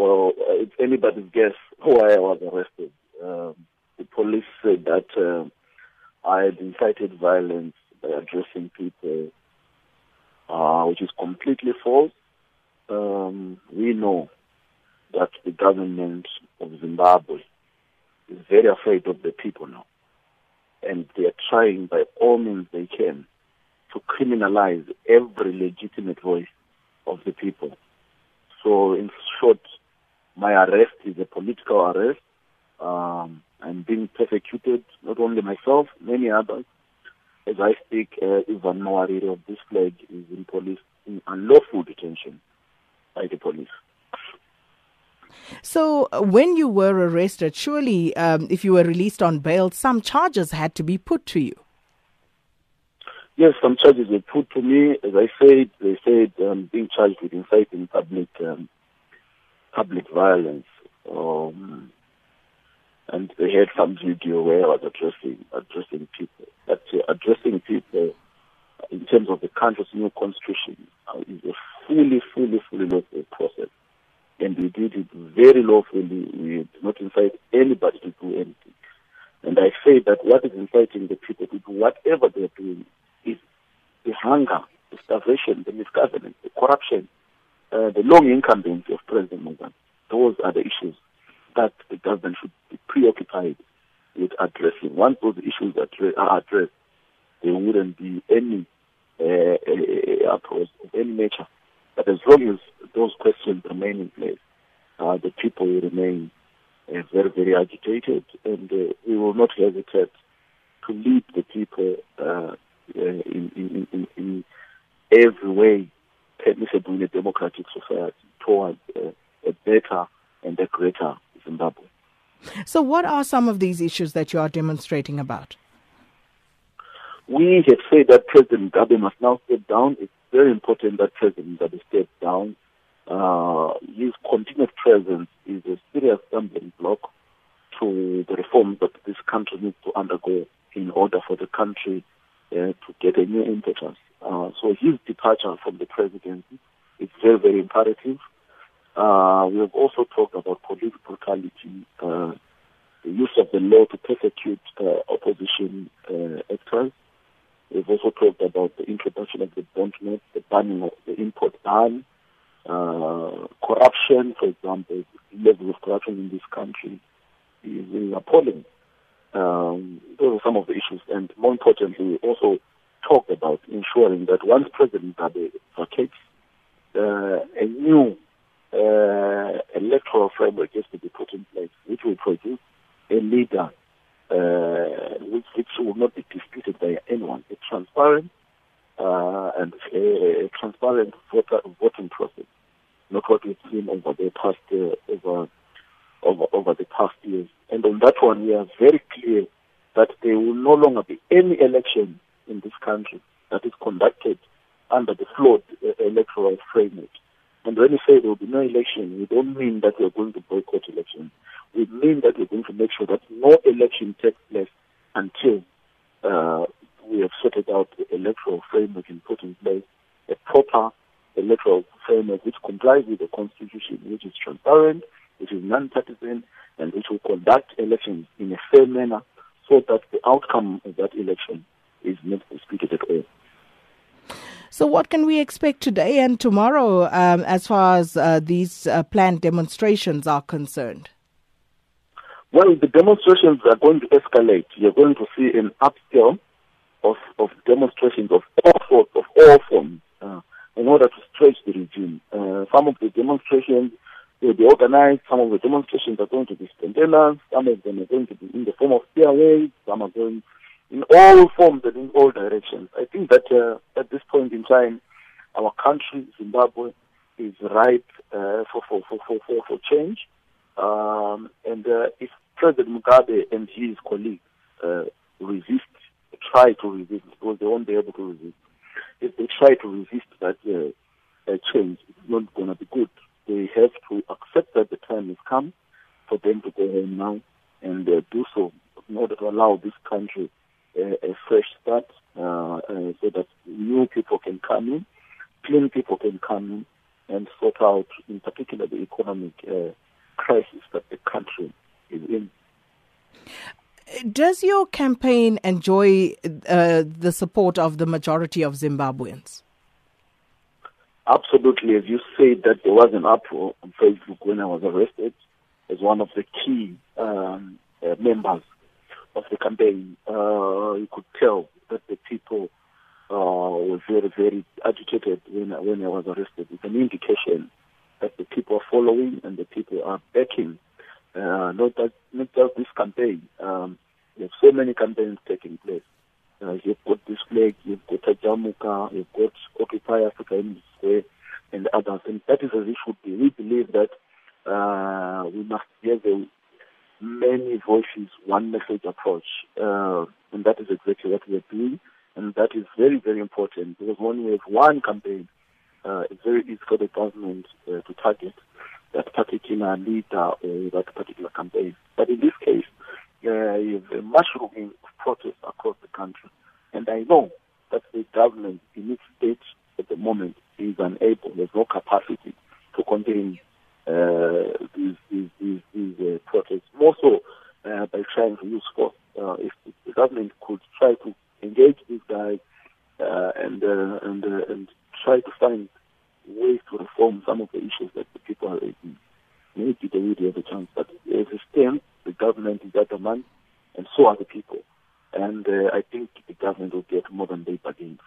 Well, it's anybody's guess why I was arrested. Um, the police said that uh, I had incited violence by addressing people, uh, which is completely false. Um, we know that the government of Zimbabwe is very afraid of the people now. And they are trying by all means they can to criminalize every legitimate voice of the people. So in short, my arrest is a political arrest. Um, I'm being persecuted, not only myself, many others. As I speak, uh, Evan Mawarire of this flag is in police in unlawful detention by the police. So, uh, when you were arrested, surely um, if you were released on bail, some charges had to be put to you. Yes, some charges were put to me. As I said, they said um, being charged with inciting public um, public violence. Um, and they had some video where I was addressing addressing people. But uh, addressing people in terms of the country's new constitution uh, is a fully, fully, fully lawful process and we did it very lawfully. We did not incite anybody to do anything. And I say that what is inciting the people to do whatever they're doing is the hunger, the starvation, the misgovernance, the corruption, uh, the long incumbency of President Mugabe. Those are the issues that the government should be preoccupied with addressing. Once those issues are addressed, there wouldn't be any uh, uh, approach of any nature. But as long as those questions remain in place, uh, the people will remain uh, very, very agitated, and uh, we will not hesitate to lead the people uh, uh, in, in, in, in, every way permissible in a democratic society towards uh, a better and a greater Zimbabwe. So, what are some of these issues that you are demonstrating about? We have said that President Mugabe must now step down. It's very important that President Mugabe step down uh, his continued presence is a serious stumbling block to the reforms that this country needs to undergo in order for the country uh, to get a new impetus. Uh, so his departure from the presidency is very, very imperative. Uh, we have also talked about police brutality, uh, the use of the law to persecute uh, opposition actors. We've also talked about the introduction of the bond note, the banning of the import ban, corruption, for example, the level of corruption in this country is appalling. Um, those are some of the issues, and more importantly, also talked about ensuring that once President Mugabe vacates, uh, a new uh, electoral framework has to be put in place, which will produce a leader uh, which, which will not be disputed by anyone. A transparent uh, and a, a transparent voter, voting process not what we've seen over the past uh, over, over over the past years. And on that one, we are very clear that there will no longer be any election in this country that is conducted under the flawed uh, electoral framework. And when we say there will be no election, we don't mean that we are going to boycott elections. We mean that we're going to make sure that no election takes place until uh, we have sorted out the electoral framework and put in place a proper electoral framework which complies with the constitution, which is transparent, which is non-partisan, and which will conduct elections in a fair manner so that the outcome of that election is not disputed at all. So, what can we expect today and tomorrow um, as far as uh, these uh, planned demonstrations are concerned? Well, the demonstrations are going to escalate. You're going to see an upscale of, of demonstrations of all sorts, of all forms. Uh, in order to stretch the regime. Uh, some of the demonstrations will be organized, some of the demonstrations are going to be spontaneous, some of them are going to be in the form of stayaways, some are going in all forms and in all directions. I think that uh, at this point in time, our country, Zimbabwe, is ripe uh, for, for, for, for, for, change. Um, and uh, if President Mugabe and his colleagues uh, resist, try to resist, because they won't be able to resist, if they try to resist that uh, uh, change, it's not going to be good. They have to accept that the time has come for them to go home now and uh, do so in order to allow this country uh, a fresh start uh, uh, so that new people can come in, clean people can come in, and sort out, in particular, the economic uh, crisis that the country is in. Does your campaign enjoy uh, the support of the majority of Zimbabweans? Absolutely. As you said, that there was an uproar on Facebook when I was arrested as one of the key um, uh, members of the campaign. Uh, you could tell that the people uh, were very, very agitated when, when I was arrested. It's an indication that the people are following and the people are backing uh, not, that, not just this campaign. Um, have so many campaigns taking place. Uh, you've got this flag, you've got Tajamuka, you've got Occupy Africa Unity Square, and others. And that is as it should be. We believe that uh, we must have a many voices, one message approach. Uh, and that is exactly what we are doing. And that is very, very important because when we have one campaign, uh, it's very easy for the government uh, to target that particular leader or that particular campaign. But in this case, uh, you have a mushrooming of protests across the country. And I know that the government in its state at the moment is unable, there's no capacity to contain uh, these, these, these, these uh, protests. More so uh, by trying to use force. Uh, if, if the government could try to engage these guys uh, and, uh, and, uh, and try to find ways to reform some of the issues that the people are raising, maybe they would have a chance. But as it stands, the government is adamant, and so are the people. And uh, I think the government will get more than they bargained